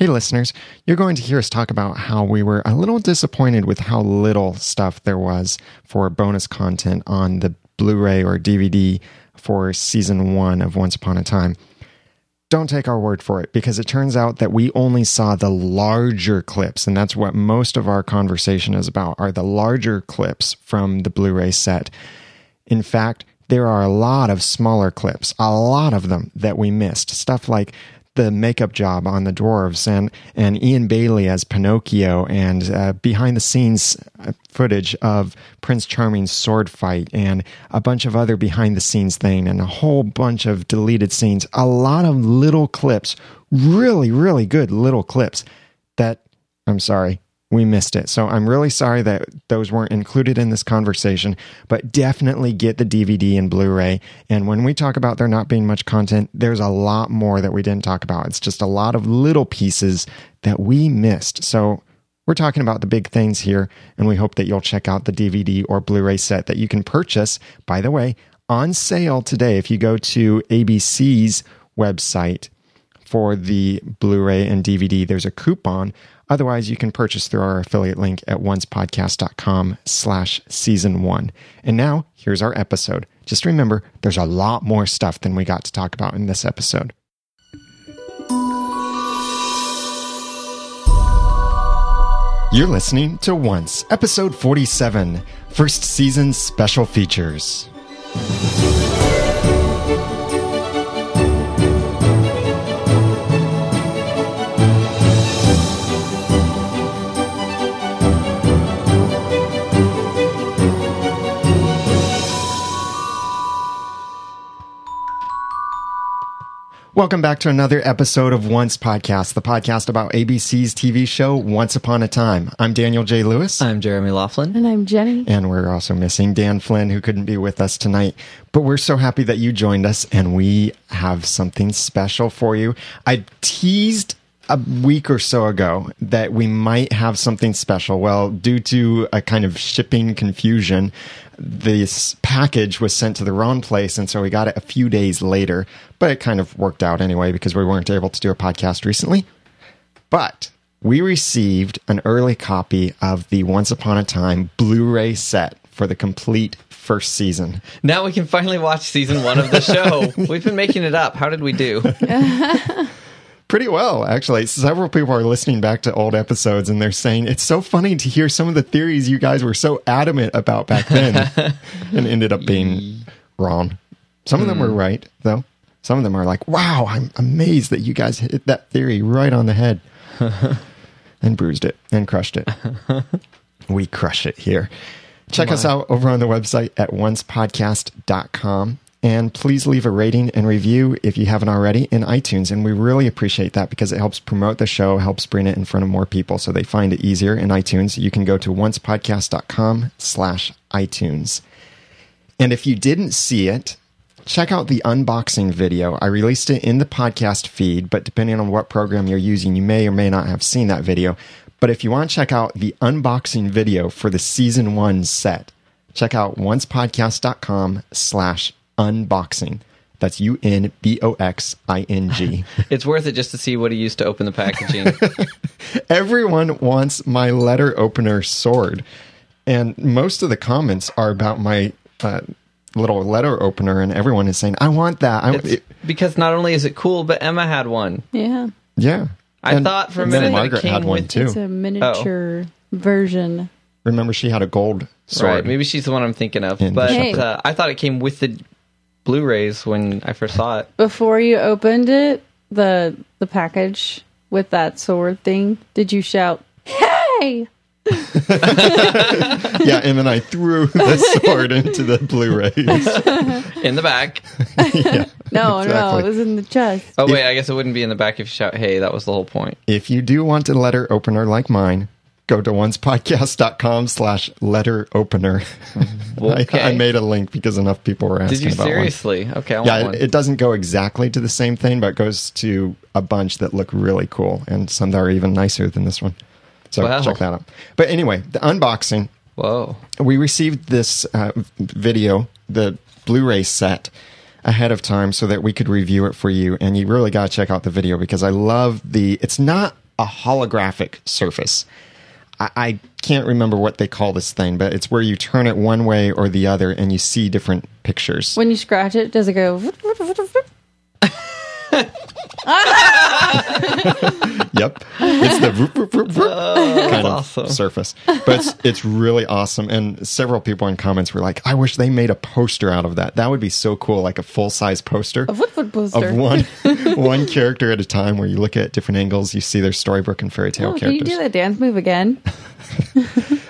Hey, listeners, you're going to hear us talk about how we were a little disappointed with how little stuff there was for bonus content on the Blu ray or DVD for season one of Once Upon a Time. Don't take our word for it because it turns out that we only saw the larger clips, and that's what most of our conversation is about are the larger clips from the Blu ray set. In fact, there are a lot of smaller clips, a lot of them that we missed. Stuff like the makeup job on the dwarves and and Eion Bailey as Pinocchio and uh, behind the scenes uh, footage of Prince Charming's sword fight and a bunch of other behind the scenes thing and a whole bunch of deleted scenes. A lot of little clips really really good little clips that I'm sorry we missed it. So I'm really sorry that those weren't included in this conversation, but definitely get the DVD and Blu ray. And when we talk about there not being much content, there's a lot more that we didn't talk about. It's just a lot of little pieces that we missed. So we're talking about the big things here, and we hope that you'll check out the DVD or Blu ray set that you can purchase, by the way, on sale today. If you go to ABC's website for the Blu ray and DVD, there's a coupon Otherwise, you can purchase through our affiliate link at oncepodcast.com slash season one. And now, here's our episode. Just remember, there's a lot more stuff than we got to talk about in this episode. You're listening to Once, episode 47, first season special features. Welcome back to another episode of Once Podcast, the podcast about ABC's TV show Once Upon a Time. I'm Daniel J. Lewis. I'm Jeremy Laughlin. And I'm Jenny. And we're also missing Dan Flynn, who couldn't be with us tonight. But we're so happy that you joined us, and we have something special for you. I teased a week or so ago that we might have something special. Well, due to a kind of shipping confusion, this package was sent to the wrong place, and so we got it a few days later. But it kind of worked out anyway because we weren't able to do a podcast recently. But we received an early copy of the Once Upon a Time Blu ray set for the complete first season. Now we can finally watch season one of the show. We've been making it up. How did we do? pretty well, actually. Several people are listening back to old episodes and they're saying it's so funny to hear some of the theories you guys were so adamant about back then and ended up being wrong. Some of them were hmm. right, though. Some of them are like, wow, I'm amazed that you guys hit that theory right on the head and bruised it and crushed it. we crush it here. Check us out over on the website at oncepodcast.com. And please leave a rating and review if you haven't already in iTunes. And we really appreciate that because it helps promote the show, helps bring it in front of more people so they find it easier in iTunes. You can go to oncepodcast.com slash iTunes. And if you didn't see it, check out the unboxing video. I released it in the podcast feed, but depending on what program you're using, you may or may not have seen that video. But if you want to check out the unboxing video for the season one set, check out oncepodcast.com slash unboxing. That's U N B O X I N G. It's worth it just to see what he used to open the packaging. Everyone wants my letter opener sword. And most of the comments are about my uh, little letter opener, and everyone is saying, I want that. I, it, because not only is it cool, but Emma had one. Yeah. Yeah. I and thought for a minute Margaret had one too. It's a miniature oh. version. Remember, she had a gold sword. Right. Maybe she's the one I'm thinking of. but uh, I thought it came with the Blu-rays when I first saw it. Before you opened it, the the package with that sword thing, did you shout, "Hey!" yeah, and then I threw the sword into the Blu-rays in the back. yeah, no, exactly. no, it was in the chest. Oh wait, if, I guess it wouldn't be in the back if you shout "Hey!" That was the whole point. If you do want a letter opener like mine, go to oncepodcast.com slash letter opener. Okay. I, I, made a link because enough people were asking Did you about seriously? One. Okay, I yeah, it, it, doesn't go exactly to the same thing, but it goes to a bunch that look really cool and some that are even nicer than this one. So wow. check that out. But anyway, the unboxing. Whoa. We received this uh, video, the Blu-ray set ahead of time so that we could review it for you and you really got to check out the video because I love the it's not a holographic surface. I, I can't remember what they call this thing, but it's where you turn it one way or the other and you see different pictures. When you scratch it, does it go? yep, it's the vroom, vroom, vroom, vroom kind of awesome. surface, but it's it's really awesome. And several people in comments were like, "I wish they made a poster out of that. That would be so cool, like a full size poster A foot foot poster. of one one character at a time, where you look at different angles, you see their Storybrooke and Fairy Tale Oh, can you characters." do that dance move again?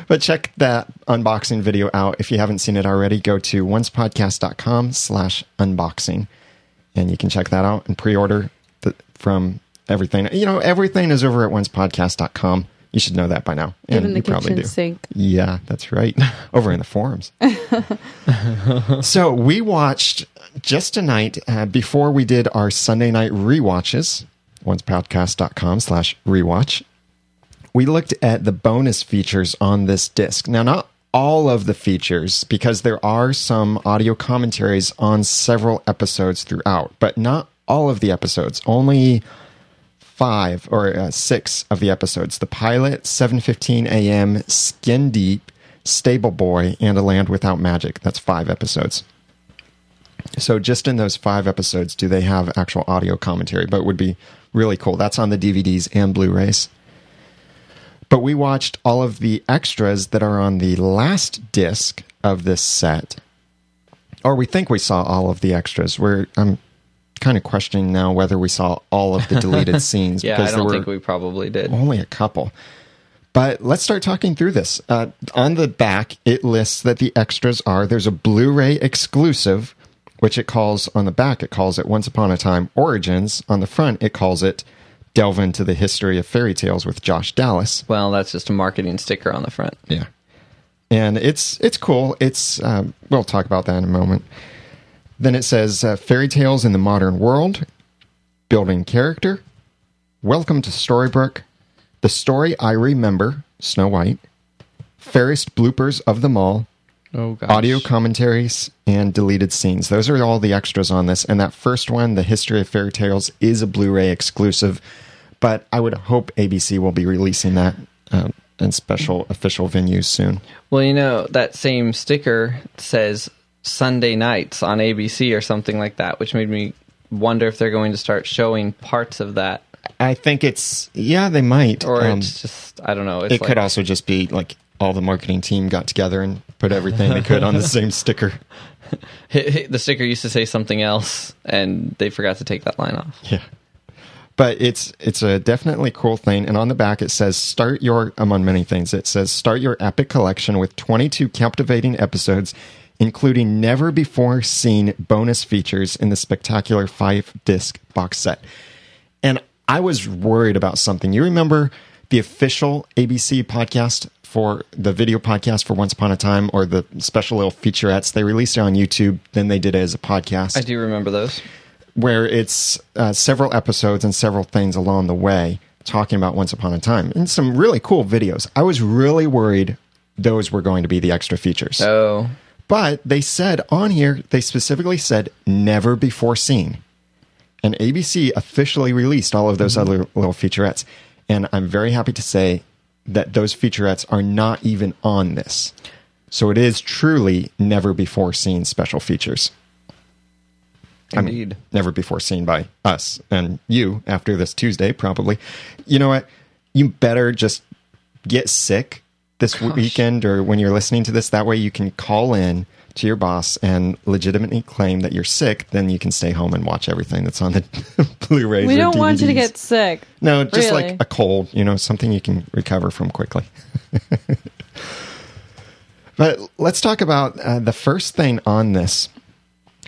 But check that unboxing video out. If you haven't seen it already, go to oncepodcast.com slash unboxing. And you can check that out and pre-order the, from everything. You know, everything is over at oncepodcast.com. You should know that by now. And Even the you probably kitchen do. sink. Yeah, that's right. Over in the forums. so we watched just tonight uh, before we did our Sunday night rewatches, oncepodcast.com slash rewatch. We looked at the bonus features on this disc. Now, not all of the features, because there are some audio commentaries on several episodes throughout, but not all of the episodes. Only five or uh, six of the episodes. The pilot 7.15 a.m skin deep stable boy and a land without magic. That's five episodes. So just in those five episodes do they have actual audio commentary? But it would be really cool. That's on the dvds and blu-rays. But we watched all of the extras that are on the last disc of this set. Or we think we saw all of the extras. We're i'm kind of questioning now whether we saw all of the deleted scenes Yeah, I because there don't were think we probably did. only a couple. But let's start talking through this. Uh, on the back, it lists that the extras are there's a Blu ray exclusive, which it calls on the back, it calls it Once Upon a Time Origins. On the front, it calls it Delve into the History of Fairy Tales with Josh Dallas. Well, that's just a marketing sticker on the front. Yeah. And it's it's cool. It's um, we'll talk about that in a moment. Then it says uh, fairy tales in the modern world, building character. Welcome to Storybrooke. The story I remember, Snow White. Fairest bloopers of them all, Oh gosh. audio commentaries, and deleted scenes. Those are all the extras on this. And that first one, The History of Fairy Tales, is a Blu ray exclusive. But I would hope ABC will be releasing that uh, in special official venues soon. Well, you know that same sticker says Sunday nights on ABC or something like that, which made me wonder if they're going to start showing parts of that, I think it's, yeah, they might. or Um, it's just I don't know. It's it like, could also just be like all the marketing team got together and put everything they could on the same sticker. the sticker used to say something else, and they forgot to take that line off. Yeah. But it's it's a definitely cool thing, and on the back it says start your among many things. It says start your epic collection with 22 captivating episodes, including never before seen bonus features in the spectacular five disc box set. And I was worried about something. You remember the official ABC podcast for the video podcast for Once Upon a Time, or the special little featurettes? They released it on YouTube, then they did it as a podcast I do remember those. where it's uh, several episodes and several things along the way talking about Once Upon a Time and some really cool videos. I was really worried those were going to be the extra features. Oh, But they said on here, they specifically said never before seen. And ABC officially released all of those mm-hmm. other little featurettes. And I'm very happy to say that those featurettes are not even on this. So it is truly never before seen special features. I mean, Indeed. never before seen by us and you after this Tuesday, probably. You know what? You better just get sick this weekend or when you're listening to this. That way you can call in to your boss and legitimately claim that you're sick. Then you can stay home and watch everything that's on the Blu-rays. We don't want you to get sick. No, just Really? like a cold, you know, something you can recover from quickly. but let's talk about uh, the first thing on this.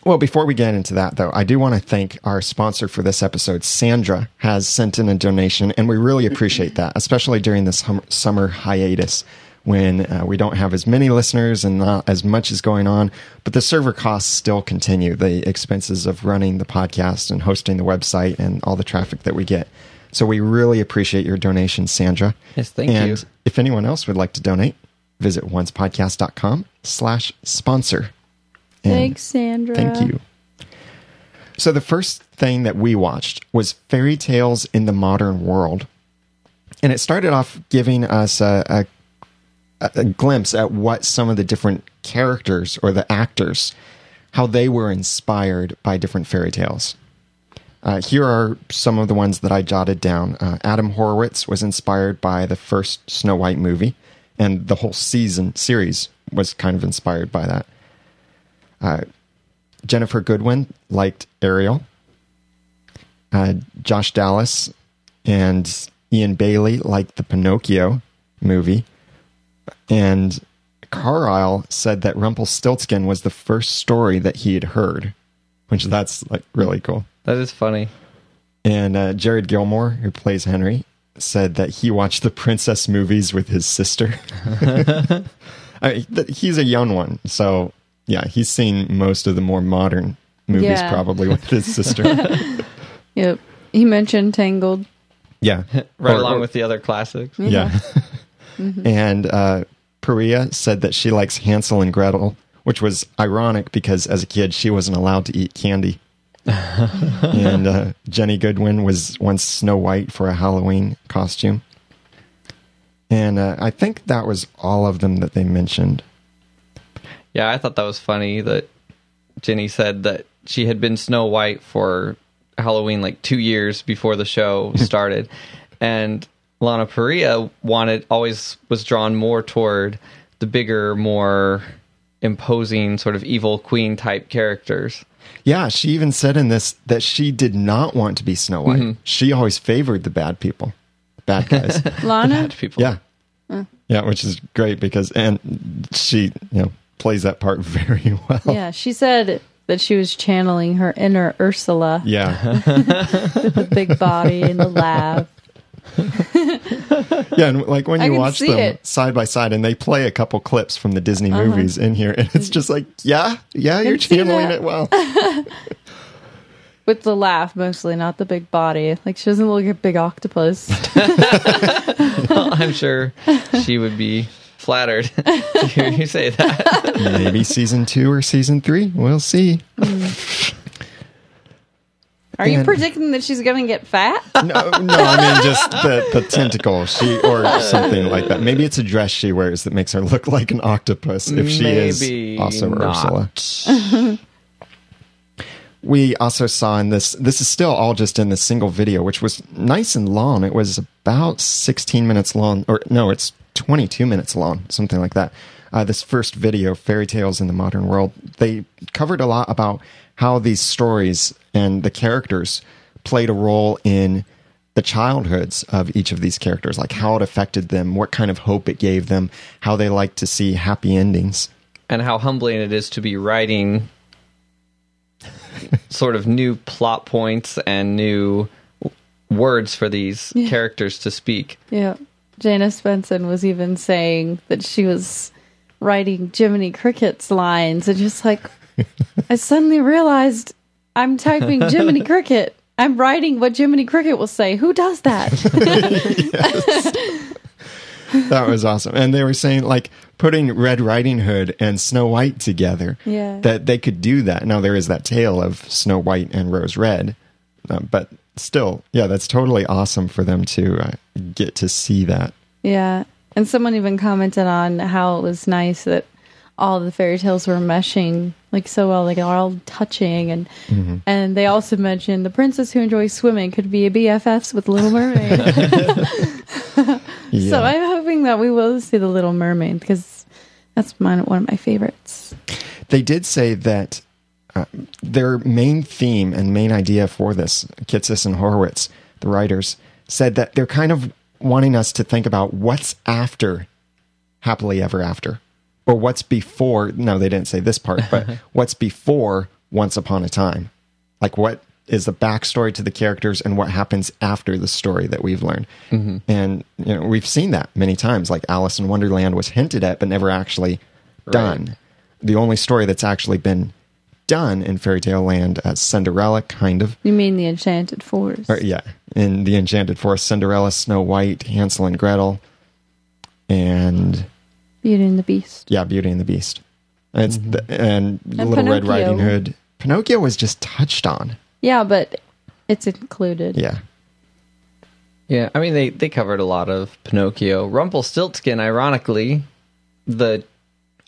Well, before we get into that, though, I do want to thank our sponsor for this episode. Sandra has sent in a donation, and we really appreciate that, especially during this hum- summer hiatus when uh, we don't have as many listeners and not as much is going on. But the server costs still continue, the expenses of running the podcast and hosting the website and all the traffic that we get. So we really appreciate your donation, Sandra. Yes, thank and you. if anyone else would like to donate, visit oncepodcast.com slash sponsor. And Thanks, Sandra. Thank you. So the first thing that we watched was Fairy Tales in the Modern World. and it started off giving us a, a a glimpse at what some of the different characters or the actors how they were inspired by different fairy tales. Uh, here are some of the ones that I jotted down. Uh, Adam Horowitz was inspired by the first Snow White movie, and the whole season series was kind of inspired by that. Uh, Ginnifer Goodwin liked Ariel. Uh, Josh Dallas and Eion Bailey liked the Pinocchio movie. And Carlyle said that Rumpelstiltskin was the first story that he had heard, which that's like really cool. That is funny. And uh, Jared Gilmore, who plays Henry, said that he watched the princess movies with his sister. I mean, th- he's a young one, so yeah, he's seen most of the more modern movies Yeah. probably with his sister. Yep. He mentioned Tangled. yeah, Right Or- along or- with the other classics. yeah. And uh, Parrilla said that she likes Hansel and Gretel, which was ironic because as a kid she wasn't allowed to eat candy. and uh, Ginny Goodwin was once Snow White for a Halloween costume. And uh, I think that was all of them that they mentioned. Yeah, I thought that was funny that Jenny said that she had been Snow White for Halloween like two years before the show started. and Lana Parrilla wanted always was drawn more toward the bigger, more imposing sort of evil queen type characters. Yeah, she even said in this that she did not want to be Snow White. Mm-hmm. She always favored the bad people, bad guys. Lana? Bad people. Yeah. Oh. Yeah, which is great because and she, you know, plays that part very well. Yeah, she said that she was channeling her inner Ursula, Yeah. the big body and the laugh. Yeah, and like when you watch them it. side by side and they play a couple clips from the Disney Uh-huh. movies in here and it's just like, yeah, yeah, you're see channeling it well. With the laugh mostly, not the big body. Like she doesn't look like a big octopus. I'm sure she would be flattered to hear you say that. Maybe season 2 or season 3, we'll see. Are you And- predicting that she's gonna get fat? No, no, I mean just the, the tentacle she or something like that. Maybe it's a dress she wears that makes her look like an octopus if she Maybe is also not. Ursula. we also saw in this this is still all just in the single video which was nice and long it was about 16 minutes long or no it's 22 minutes long something like that uh, this first video fairy tales in the modern world they covered a lot about how these stories and the characters played a role in the childhoods of each of these characters like how it affected them what kind of hope it gave them how they like to see happy endings and how humbling it is to be writing sort of new plot points and new words for these characters to speak. yeah. Jane Espenson was even saying that she was writing Jiminy Cricket's lines and just like I suddenly realized I'm typing Jiminy Cricket. I'm writing what Jiminy Cricket will say. Who does that? That was awesome. And they were saying like putting Red Riding Hood and Snow White together. Yeah. That they could do that. Now there is that tale of Snow White and Rose Red, uh, but still, yeah, that's totally awesome for them to uh, get to see that. Yeah. And someone even commented on how it was nice that all the fairy tales were meshing like so well, like they're all touching and and they also mentioned the princess who enjoys swimming could be a BFFs with Little Mermaid. Yeah. So I'm hoping that we will see the Little Mermaid because that's mine, one of my favorites. they did say that uh, their main theme and main idea for this, Kitsis and Horowitz, the writers, said that they're kind of wanting us to think about what's after happily ever after, or what's before. No, they didn't say this part, but what's before Once Upon a Time. Like what is the backstory to the characters and what happens after the story that we've learned. Mm-hmm. And you know, we've seen that many times. Like Alice in Wonderland was hinted at, but never actually done. The only story that's actually been done in Fairy Tale Land as Cinderella, kind of. You mean the Enchanted Forest? Or, yeah, in the Enchanted Forest, Cinderella, Snow White, Hansel and Gretel, and Beauty and the Beast. yeah, Beauty and the Beast. Mm-hmm. And It's the, and, Little Red Pinocchio. Riding Hood. Pinocchio was just touched on. Yeah, but it's included. Yeah. Yeah, I mean they they covered a lot of Pinocchio. Rumpelstiltskin, ironically, the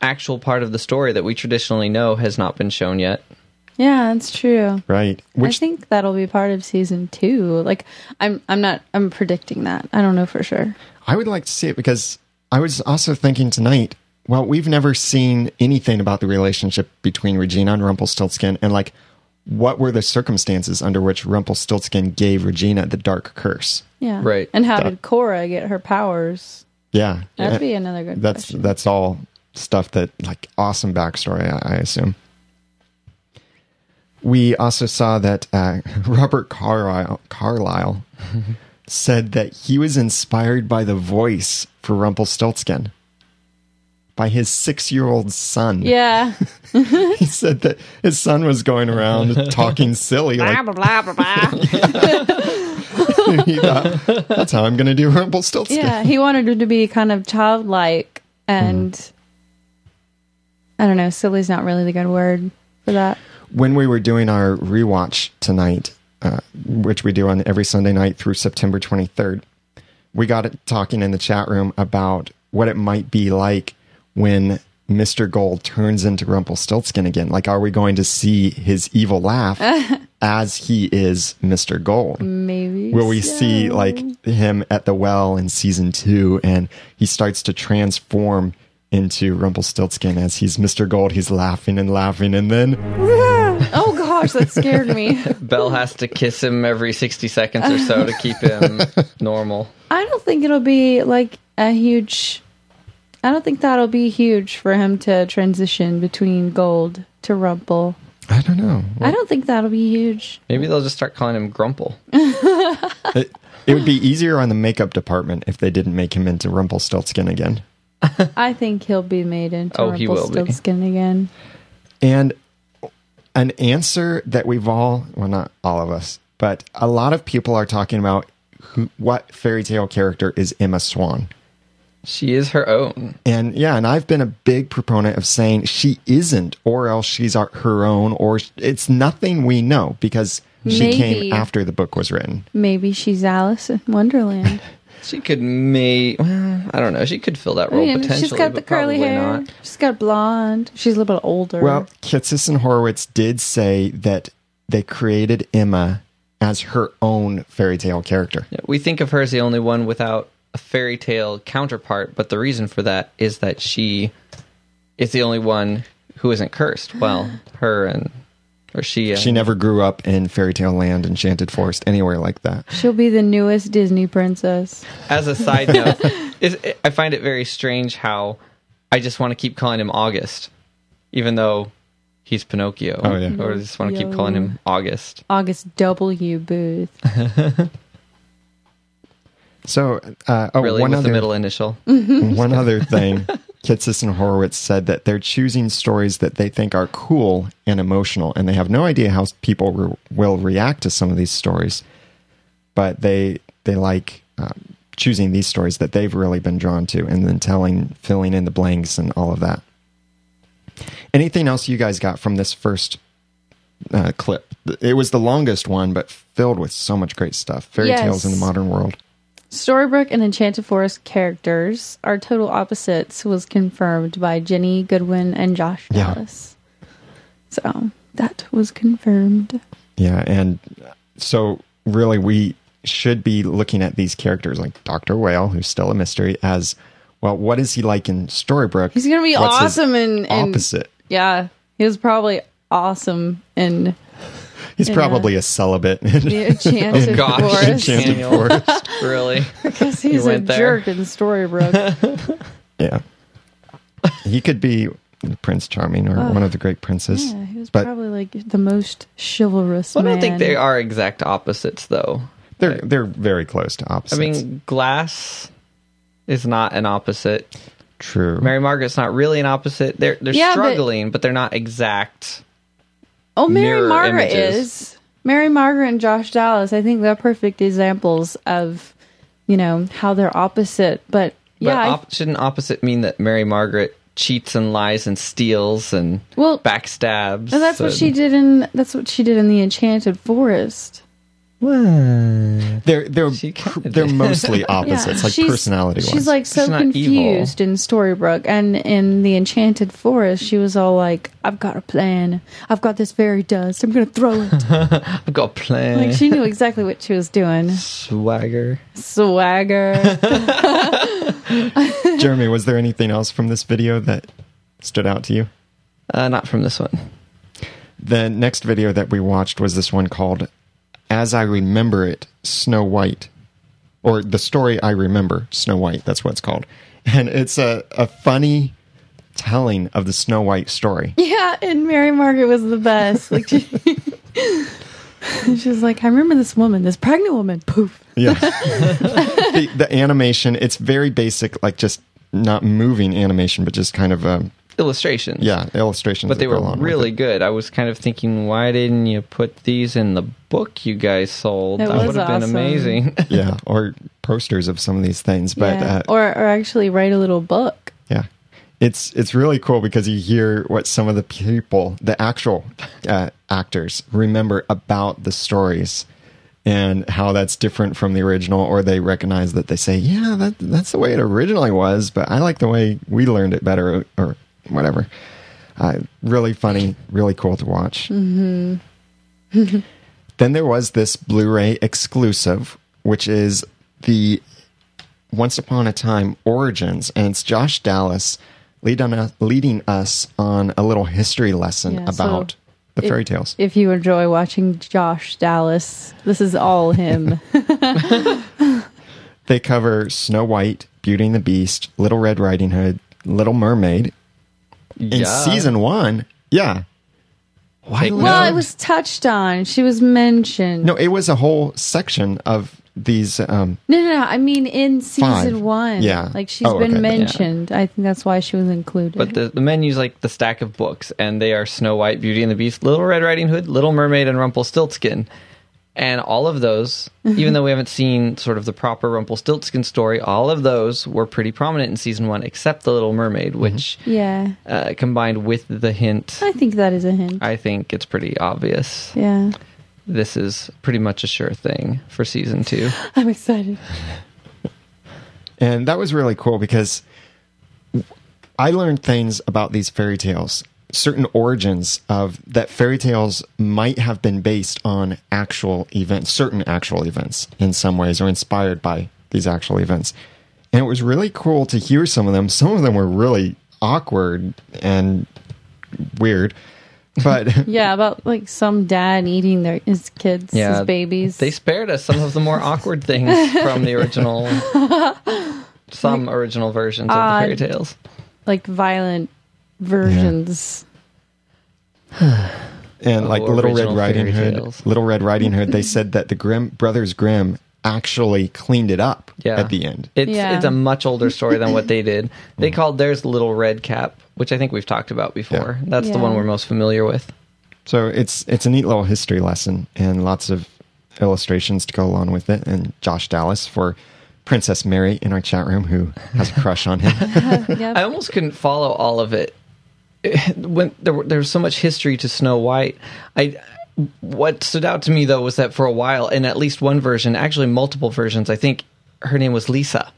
actual part of the story that we traditionally know has not been shown yet. Yeah, that's true. Right. Which I think that'll be part of season two. Like, I'm, I'm not, I'm predicting that. I don't know for sure. I would like to see it because I was also thinking tonight, well, we've never seen anything about the relationship between Regina and Rumpelstiltskin and like what were the circumstances under which Rumpelstiltskin gave Regina the dark curse? Yeah. Right. And how That- did Cora get her powers? Yeah. That'd Uh, be another good that's question. that's all stuff that like awesome backstory, I, I assume. We also saw that uh, Robert Carlyle, Carlyle said that he was inspired by the voice for Rumpelstiltskin by his six-year-old son. yeah. He said that his son was going around talking silly, like blah, blah, blah, blah. he thought, that's how I'm going to do Rumpelstiltskin. yeah. He wanted her to be kind of childlike and I don't know. Silly's not really the good word for that. when we were doing our rewatch tonight, uh, which we do on every Sunday night through September 23rd, we got it talking in the chat room about what it might be like when Mr. Gold turns into Rumpelstiltskin again. Like, are we going to see his evil laugh as he is Mr. Gold? Maybe. Will we see like him at the well in season two and he starts to transform into Rumpelstiltskin as he's Mr. Gold? He's laughing and laughing and then gosh, that scared me. Belle has to kiss him every 60 seconds or so to keep him normal. I don't think it'll be like a huge. I don't think that'll be huge for him to transition between gold to rumple. I don't know. I don't think that'll be huge. Maybe they'll just start calling him Grumple. It, it would be easier on the makeup department if they didn't make him into Rumpelstiltskin again. I think he'll be made into Oh, he will be. Rumpelstiltskin again. And an answer that we've all, well, not all of us, but a lot of people are talking about who, what fairy tale character is Emma Swan. She is her own. And yeah, and I've been a big proponent of saying she isn't, or else she's our, her own, or it's nothing we know because she Maybe. came after the book was written. Maybe she's Alice in Wonderland. She could may well, I don't know. She could fill that I role mean, potentially. she's got the curly probably hair. Not. She's got blonde. She's a little bit older. Well, Kitsis and Horowitz did say that they created Emma as her own fairy tale character. Yeah, We think of her as the only one without a fairy tale counterpart, but the reason for that is that she is the only one who isn't cursed. Well, her and or she. And, She never grew up in fairy tale land, enchanted forest, anywhere like that. she'll be the newest Disney princess. As a side note, is I find it very strange how I just want to keep calling him August, even though he's Pinocchio. Oh, yeah. Or I just want to keep calling him August. August W. Booth. So, uh, oh, really, one with other the middle initial. one other thing, Kitsis and Horowitz said that they're choosing stories that they think are cool and emotional, and they have no idea how people re- will react to some of these stories. But they they like uh, choosing these stories that they've really been drawn to, and then telling, filling in the blanks, and all of that. Anything else you guys got from this first uh, clip? It was the longest one, but filled with so much great stuff. Fairy Yes. tales in the modern world. Storybrooke and Enchanted Forest characters are total opposites was confirmed by Ginny Goodwin and Josh Yeah. Dallas. So that was confirmed. Yeah, and uh, so really we should be looking at these characters like Dr. Whale, who's still a mystery, as well, what is he like in Storybrooke? He's gonna be What's awesome and opposite. Yeah. He was probably awesome in He's yeah. probably a celibate. the Enchanted Oh, gosh. Forest. Enchanted Forest. really? Because he's a there. jerk in Storybrooke. Yeah. He could be Prince Charming or one of the great princes. yeah, he was but probably like the most chivalrous Well, I don't think they are exact opposites, though. they're they're very close to opposites. I mean, Glass is not an opposite. True. Mary Margaret's not really an opposite. They're they're Yeah, but- struggling, but, they're not exact. Oh, Mary Margaret images. is. Mary Margaret and Josh Dallas, I think they're perfect examples of, you know, how they're opposite. But But yeah, op- shouldn't opposite mean that Mary Margaret cheats and lies and steals and well, backstabs? and that's what she did in that's what she did in the Enchanted Forest. What? They're they're She they're mostly opposites, like she's- personality wise. She's like so She's not confused in Storybrooke, and in the Enchanted Forest, she was all like, "I've got a plan. I've got this fairy dust. I'm gonna throw it." I've got a plan. like she knew exactly what she was doing. Swagger. Swagger. Jeremy, was there anything else from this video that stood out to you? Uh, not from this one. The next video that we watched was this one called As I Remember It, Snow White. Or The Story I Remember, Snow White. That's what it's called. And it's a, a funny telling of the Snow White story. yeah, and Mary Margaret was the best. Like she, she was like, "I remember this woman, this pregnant woman." Poof. Yeah. the, the animation, it's very basic, like just not moving animation, but just kind of, um, Illustrations. yeah, illustrations. But they were really good. I was kind of thinking, why didn't you put these in the book you guys sold? It that would have been amazing. Yeah, or posters of some of these things. But yeah. uh, or or actually write a little book. Yeah. It's it's really cool because you hear what some of the people, the actual uh, actors, remember about the stories and how that's different from the original, or they recognize that they say, "Yeah, that that's the way it originally was," but I like the way we learned it better, or whatever. Uh, really funny, really cool to watch. then there was this Blu-ray exclusive, which is the once Upon a Time Origins, and it's Josh Dallas lead on, leading us on a little history lesson Yeah, so about the if- fairy tales. If you enjoy watching Josh Dallas, this is all him. They cover Snow White, Beauty and the Beast, Little Red Riding Hood, Little Mermaid. In Yeah. season one, yeah. Why well, note. it was touched on. She was mentioned. No, it was a whole section of these. Um, No, no, no. I mean, in season Five. one. Yeah. Like, she's Oh, been okay. mentioned. I think that's why she was included. But the, the menu's like the stack of books, and they are Snow White, Beauty and the Beast, Little Red Riding Hood, Little Mermaid, and Rumpelstiltskin. And all of those, even though we haven't seen sort of the proper Rumpelstiltskin story, all of those were pretty prominent in season one, except the Little Mermaid, which yeah. uh, combined with the hint, I think that is a hint. I think it's pretty obvious. yeah. This is pretty much a sure thing for season two. I'm excited. And that was really cool because I learned things about these fairy tales, certain origins of that fairy tales might have been based on actual events, certain actual events in some ways, or inspired by these actual events. And it was really cool to hear some of them. Some of them were really awkward and weird. But Yeah, about like some dad eating their his kids, Yeah, his babies. They spared us some of the more awkward things from the original, some original versions of the fairy tales. like violent versions. and like Oh, Little Red Riding Hood, tales. Little Red Riding Hood, they said that the Grimm brothers Grimm actually cleaned it up Yeah. at the end. It's Yeah. it's a much older story than what they did. They mm. called theirs Little Red Cap, which I think we've talked about before. Yeah. That's the one we're most familiar with. So it's it's a neat little history lesson and lots of illustrations to go along with it. And Josh Dallas for Princess Mary in our chat room who has a crush on him. Yep. I almost couldn't follow all of it. When there, were- there was so much history to Snow White, I what stood out to me though was that for a while, in at least one version, actually multiple versions, I think her name was Lisa.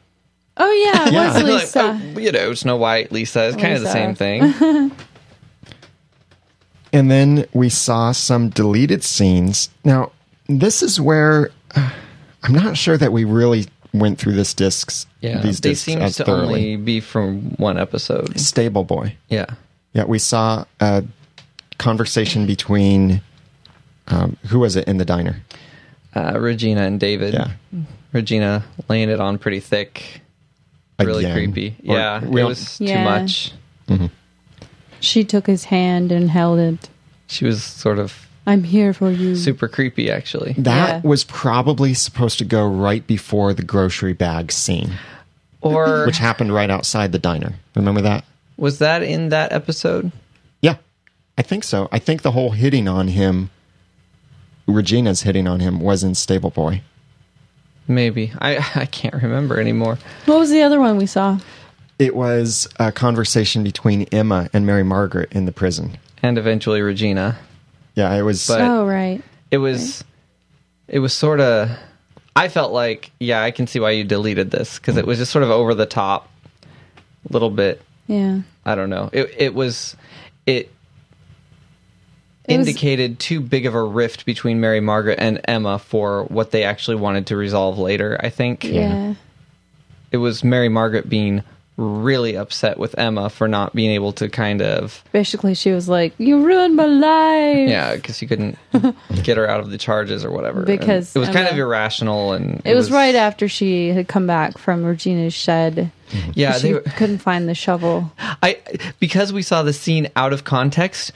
oh yeah, it Yeah. was Like, Lisa. oh, you know, Snow White, Lisa is kind of the same thing. and then we saw some deleted scenes. Now, this is where uh, I'm not sure that we really went through this discs Yeah, these they seem to thoroughly. only be from one episode. Stable Boy. Yeah, Yeah, we saw a conversation between um, who was it in the diner? uh, Regina and David. Yeah. Regina laying it on pretty thick, really Again. creepy. Or yeah, it don't- was too Yeah. much. She took his hand and held it. She was sort of I'm here for you. super creepy, actually. That Yeah. was probably supposed to go right before the grocery bag scene, Or which happened right outside the diner. Remember that? Was that in that episode? Yeah, I think so. I think the whole hitting on him, Regina's hitting on him, was in Stable Boy. Maybe I I can't remember anymore. What was the other one we saw? It was a conversation between Emma and Mary Margaret in the prison. And eventually Regina. Yeah, it was. But- oh right. It was it was sort of. I felt like, yeah, I can see why you deleted this because it mm. was just sort of over the top, a little bit. Yeah. I don't know. It it was it. It was- indicated too big of a rift between Mary Margaret and Emma for what they actually wanted to resolve later. I think Yeah. it was Mary Margaret being really upset with Emma for not being able to kind of Basically, she was like, "You ruined my life." yeah because she couldn't get her out of the charges or whatever And Because it was kind of irrational and It, was, right after she had come back from Regina's shed. Mm-hmm. yeah she they were, couldn't find the shovel. I because we saw the scene out of context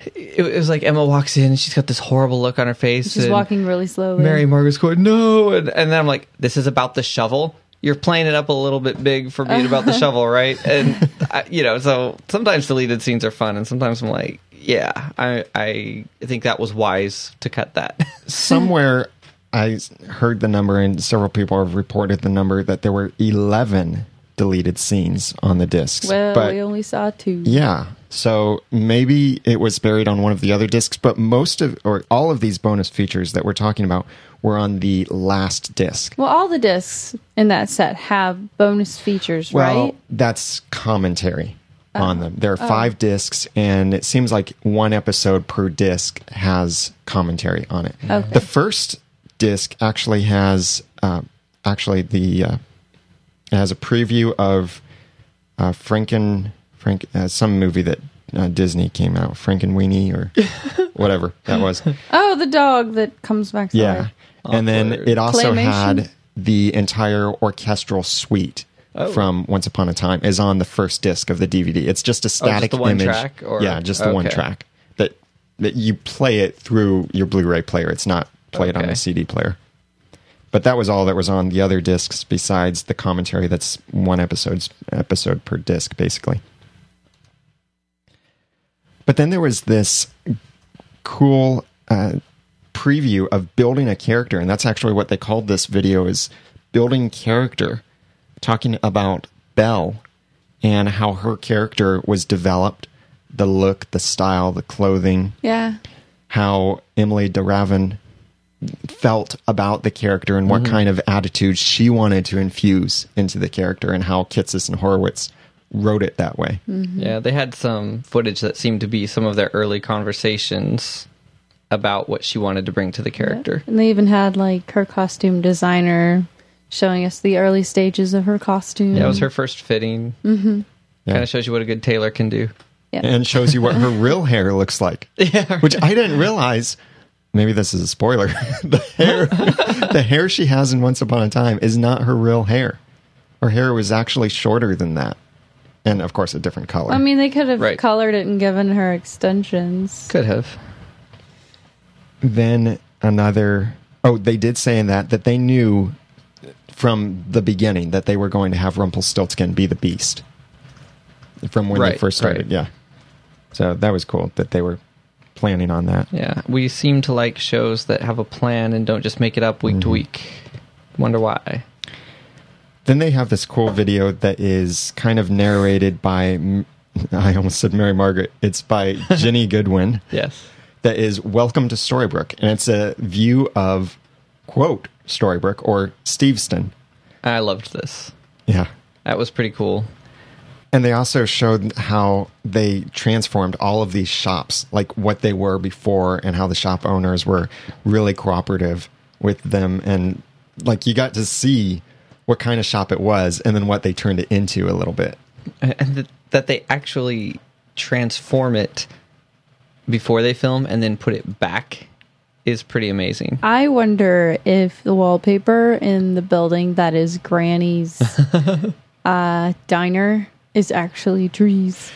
it, it was like Emma walks in and she's got this horrible look on her face She's and walking really slowly. Mary Margaret's going no and, and then I'm like this is about the shovel you're playing it up a little bit big for being about the shovel right and I, you know so sometimes deleted scenes are fun and sometimes I'm like yeah I I think that was wise to cut that Somewhere I heard the number, and several people have reported the number that there were 11 deleted scenes on the discs. well, but we only saw two. yeah, so maybe it was buried on one of the other discs, but most of, or all of these bonus features that we're talking about were on the last disc. Well, all the discs in that set have bonus features, Well, right? that's commentary on them. There are five discs, and it seems like one episode per disc has commentary on it. Okay. The first disc actually has uh, actually the uh, it has a preview of uh, Franken Frank uh, some movie that uh, Disney came out Frank and Frankenweenie or whatever that was. Oh, the dog that comes back. Yeah. Sorry. And then it also Claymation? had the entire orchestral suite Oh. from Once Upon a Time is on the first disc of the DVD. It's just a static Oh, the one image. track, or- yeah, just the one track that that you play it through your Blu-ray player. It's not played on Okay. the CD player. But that was all that was on the other discs besides the commentary that's one episode's episode per disc basically. But then there was this cool uh, preview of building a character, and that's actually what they called this video is building character, talking about Belle and how her character was developed, the look, the style, the clothing, Yeah. how Emilie de Ravin felt about the character and what kind of attitude she wanted to infuse into the character, and how Kitsis and Horowitz wrote it that way. Yeah, they had some footage that seemed to be some of their early conversations about what she wanted to bring to the character. And they even had like her costume designer showing us the early stages of her costume. Yeah, it was her first fitting. Mm-hmm. Yeah. Kind of shows you what a good tailor can do. Yeah. and shows you what her real hair looks like. Yeah, Which I didn't realize. Maybe this is a spoiler. the hair, the hair she has in Once Upon a Time is not her real hair. Her hair was actually shorter than that, and of course, a different color. I mean, they could have Right. colored it and given her extensions. could have. then another. Oh, they did say in that that they knew from the beginning that they were going to have Rumpelstiltskin be the Beast from when they Right, first started. right. Yeah, so that was cool that they were planning on that. Yeah, we seem to like shows that have a plan and don't just make it up week to mm-hmm. week. Wonder why? Then they have this cool video that is kind of narrated by, I almost said Mary Margaret. It's by Ginny Goodwin. Yes. That is Welcome to Storybrooke. And it's a view of, quote, Storybrooke or Steveston. I loved this. Yeah. That was pretty cool. And they also showed how they transformed all of these shops, like what they were before, and how the shop owners were really cooperative with them. And like you got to see what kind of shop it was and then what they turned it into a little bit. and th- that they actually transform it before they film and then put it back is pretty amazing. I wonder if the wallpaper in the building that is Granny's uh, diner is actually trees.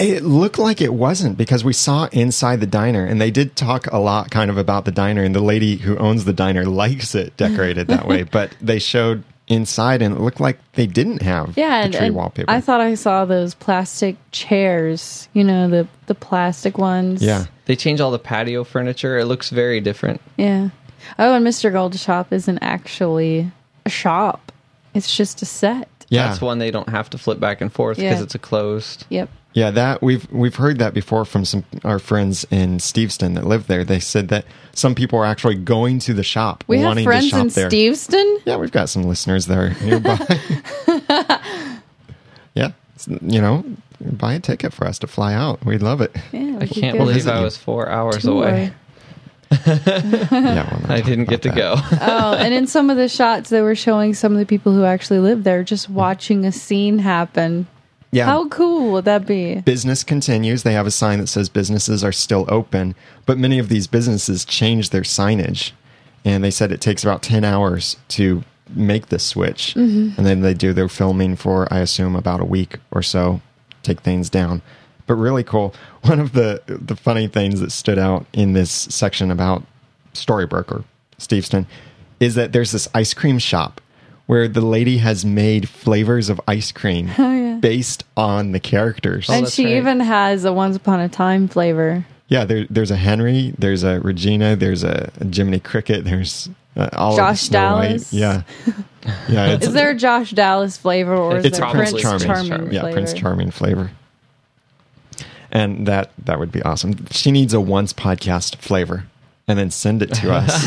It looked like it wasn't because we saw inside the diner and they did talk a lot kind of about the diner and the lady who owns the diner likes it decorated that way, but they showed inside and it looked like they didn't have Yeah, the and, tree and wallpaper. I thought I saw those plastic chairs. You know the the plastic ones. yeah. They change all the patio furniture. It looks very different. yeah. Oh, and Mr. Gold's shop isn't actually a shop. It's just a set. Yeah. That's one they don't have to flip back and forth because Yeah. it's a closed. Yep. Yeah, that we've we've heard that before from some our friends in Steveston that live there. They said that some people are actually going to the shop We have wanting friends to shop in there. Steveston. Yeah, we've got some listeners there nearby. yeah, you know, buy a ticket for us to fly out. We'd love it. Yeah, I can't go believe visit I was four hours tour. away. yeah, I didn't get to about go. oh, and in some of the shots, they were showing some of the people who actually live there just watching a scene happen. Yeah, How cool would that be? business continues. They have a sign that says businesses are still open, but many of these businesses change their signage. And they said it takes about 10 hours to make the switch. Mm-hmm. And then they do their filming for, I assume, about a week or so, take things down. But really cool. One of the, the funny things that stood out in this section about Storybrooker, Steveston, is that there's this ice cream shop where the lady has made flavors of ice cream Oh, yeah. based on the characters. and that's she right. even has a Once Upon a Time flavor. Yeah, there, there's a Henry, there's a Regina, there's a, a Jiminy Cricket, there's uh, all of Josh Snow White. Dallas. Yeah, yeah. Is there a Josh Dallas flavor or is It's there a Prince Prince Charming. Charming, yeah. Prince Charming flavor. And that that would be awesome. She needs a once podcast flavor, and then send it to us.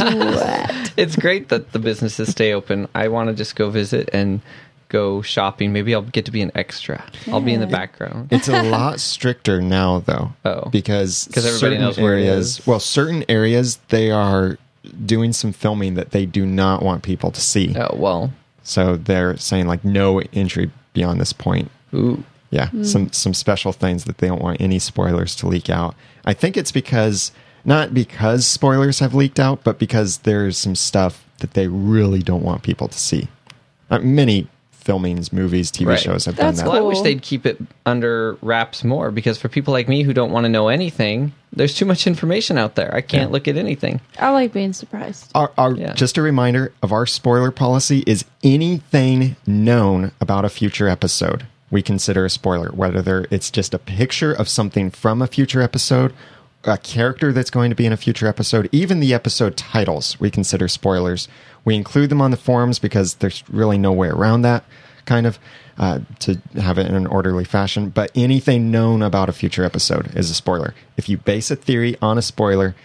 It's great that the businesses stay open. I want to just go visit and go shopping. Maybe I'll get to be an extra. I'll be in the background. it's a lot stricter now, though. Oh. because 'Cause everybody knows where it areas. is. Well, certain areas they are doing some filming that they do not want people to see. Oh well. So they're saying like no entry beyond this point. Ooh. Yeah, hmm. some some special things that they don't want any spoilers to leak out. I think it's because not because spoilers have leaked out, but because there's some stuff that they really don't want people to see. Uh, many filmings, movies, TV Right. shows have That's done that. Well, I wish they'd keep it under wraps more because for people like me who don't want to know anything, there's too much information out there. I can't Yeah. look at anything. I like being surprised. Our, our, Yeah. Just a reminder of our spoiler policy is anything known about a future episode we consider a spoiler, whether it's just a picture of something from a future episode, a character that's going to be in a future episode, even the episode titles we consider spoilers. We include them on the forums because there's really no way around that kind of uh, to have it in an orderly fashion. But anything known about a future episode is a spoiler. If you base a theory on a spoiler,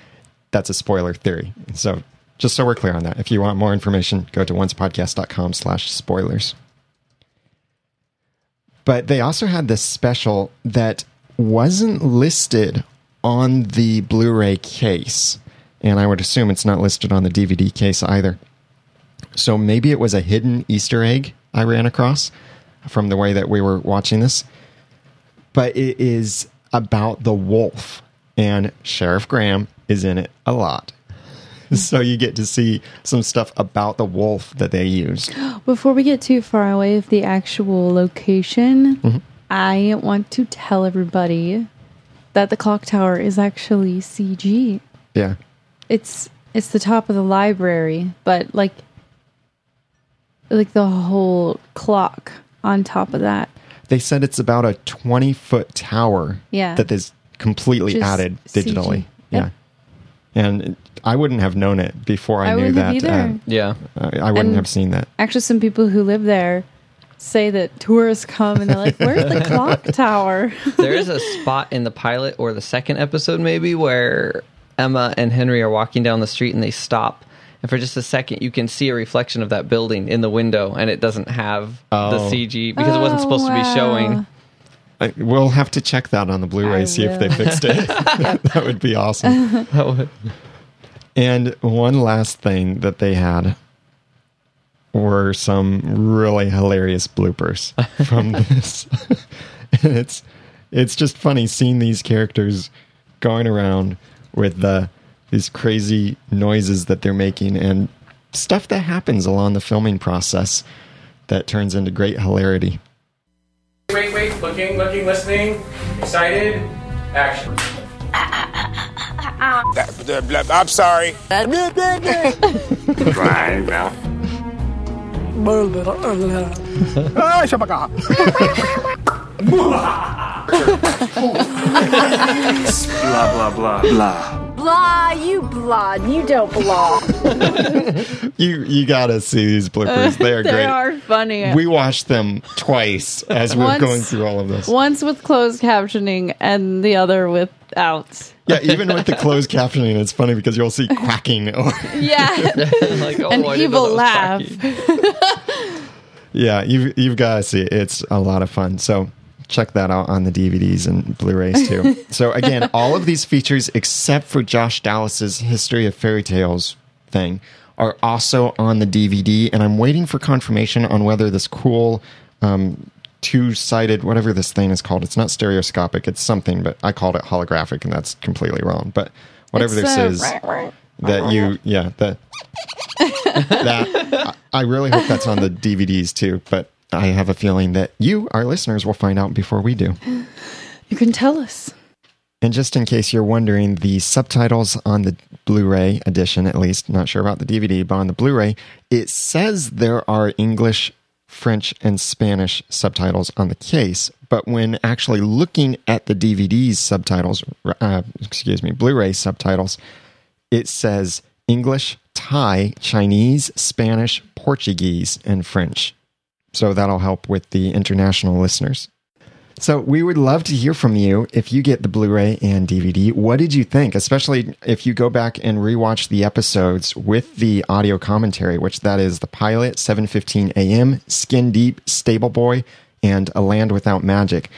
that's a spoiler theory. So just so we're clear on that, if you want more information, go to oncepodcast.com slash spoilers. But they also had this special that wasn't listed on the Blu-ray case. And I would assume it's not listed on the DVD case either. So maybe it was a hidden Easter egg I ran across from the way that we were watching this. But it is about the wolf, and Sheriff Graham is in it a lot. So you get to see some stuff about the wolf that they used. Before we get too far away of the actual location, Mm-hmm. I want to tell everybody that the clock tower is actually CG. Yeah. It's it's the top of the library, but like like the whole clock on top of that. They said it's about a 20 foot tower Yeah. that is completely Just added digitally. CG. Yeah. Yep. And I wouldn't have known it before I, I knew wouldn't that. have either. Yeah. uh, I I wouldn't And- have seen that. Actually, some people who live there say that tourists come and they're like, "Where's the clock tower?" there is a spot in the pilot or the second episode maybe where Emma and Henry are walking down the street and they stop. And for just a second, you can see a reflection of that building in the window, and it doesn't have Oh. the CG because it wasn't Oh, supposed to be showing. I, we'll have to check that on the Blu-ray, I see if they fixed it. that would be awesome. That would- And one last thing that they had were some really hilarious bloopers from this. and it's it's just funny seeing these characters going around with the these crazy noises that they're making and stuff that happens along the filming process that turns into great hilarity. Wait, wait, looking, looking, listening, excited, action. I'm sorry. Right, well. Ah, shabaka. Blah, blah, blah, blah. Blah, you blah, you don't belong. You you gotta see these bloopers. They are they great. They are funny. We watched them twice as we we're Once- going through all of this. Once with closed captioning and the other without. Yeah, even with the closed captioning, it's funny because you'll see quacking. Or, Yeah. like, oh, An I didn't know evil laugh. yeah, you've you've got to see it. It's a lot of fun. So check that out on the DVDs and Blu-rays too. so again, all of these features, except for Josh Dallas's History of Fairy Tales thing, are also on the DVD. And I'm waiting for confirmation on whether this cool. Um, two-sided whatever this thing is called it's not stereoscopic it's something but i called it holographic and that's completely wrong but whatever It's, this uh, is that you yeah that that I really hope that's on the DVDs too. But I have a feeling that you, our listeners, will find out before we do. You can tell us. And just in case you're wondering, the subtitles on the Blu-ray edition, at least, not sure about the DVD, but on the Blu-ray, it says there are English, French, and Spanish subtitles on the case. But when actually looking at the DVD's subtitles, uh, excuse me, Blu-ray subtitles, it says English, Thai, Chinese, Spanish, Portuguese, and French. So that'll help with the international listeners. So we would love to hear from you if you get the Blu-ray and DVD. What did you think? Especially if you go back and rewatch the episodes with the audio commentary, which that is the pilot, 7:15 a.m., Skin Deep, Stable Boy, and A Land Without Magic.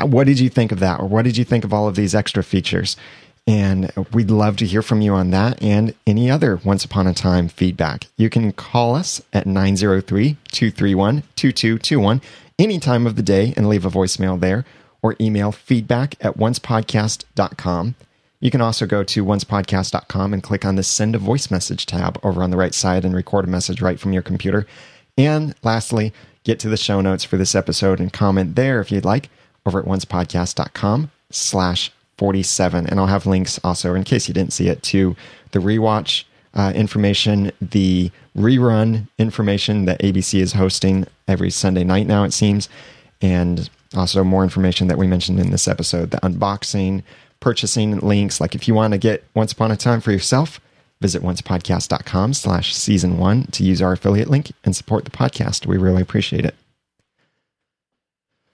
What did you think of that, or what did you think of all of these extra features? And we'd love to hear from you on that and any other Once Upon a Time feedback. You can call us at 903 231 2221 any time of the day and leave a voicemail there, or email feedback at oncepodcast.com. You can also go to oncepodcast.com and click on the send a voice message tab over on the right side and record a message right from your computer. And lastly, get to the show notes for this episode and comment there if you'd like over at oncepodcast.com slash 47. And I'll have links also, in case you didn't see it, to the rewatch uh, information, the rerun information that ABC is hosting every Sunday night now, it seems, and also more information that we mentioned in this episode, the unboxing, purchasing links. Like if you want to get Once Upon a Time for yourself, visit oncepodcast.com slash season one to use our affiliate link and support the podcast. We really appreciate it.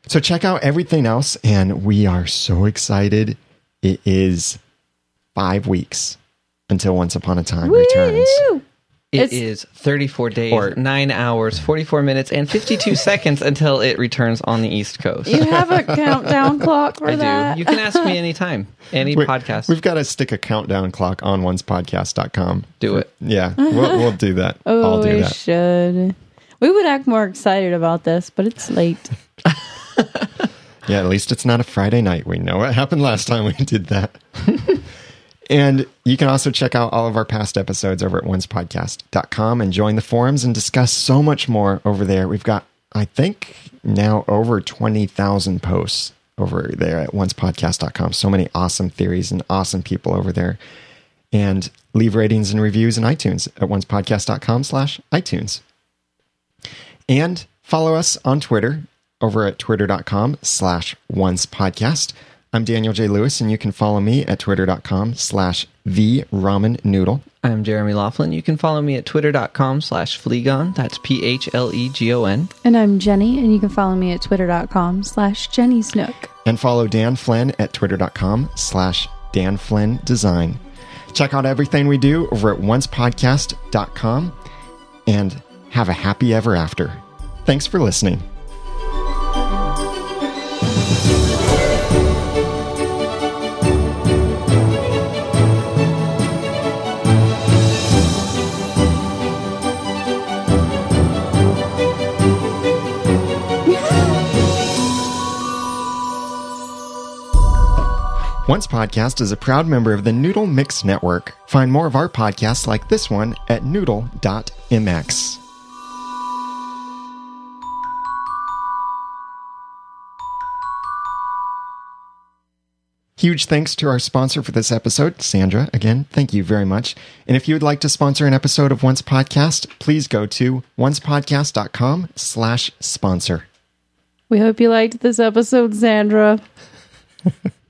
So check out everything else, and we are so excited. It is five weeks until Once Upon a Time returns. It It's- is 34 days, Or- 9 hours, 44 minutes, and 52 seconds until it returns on the East Coast. You have a countdown clock for I that. do. You can ask me anytime, any Wait, podcast. We've got to stick a countdown clock on oncepodcast.com. Do it. Yeah, we'll, we'll do that. oh, I'll do we that. should. We would act more excited about this, but it's late. Yeah, at least it's not a Friday night. We know what happened last time we did that. and you can also check out all of our past episodes over at oncepodcast.com and join the forums and discuss so much more over there. We've got, I think, now over 20,000 posts over there at oncepodcast.com. So many awesome theories and awesome people over there. And leave ratings and reviews in iTunes at oncepodcast.com slash iTunes. And follow us on Twitter over at twitter.com slash once podcast. I'm Daniel J. Lewis, and you can follow me at twitter.com slash the ramen noodle. I'm Jeremy Laughlin. You can follow me at twitter.com slash Phlegon. That's P H L E G O N. And I'm Jenny, and you can follow me at twitter.com slash Jenny Snook. And follow Dan Flynn at twitter.com slash Dan Flynn Design. Check out everything we do over at oncepodcast.com and have a happy ever after. Thanks for listening. Once Podcast is a proud member of the Noodle Mix Network. Find more of our podcasts like this one at noodle.mx. Huge thanks to our sponsor for this episode, Sandra. Again, thank you very much. And if you would like to sponsor an episode of Once Podcast, please go to oncepodcast.com slash sponsor. We hope you liked this episode, Sandra.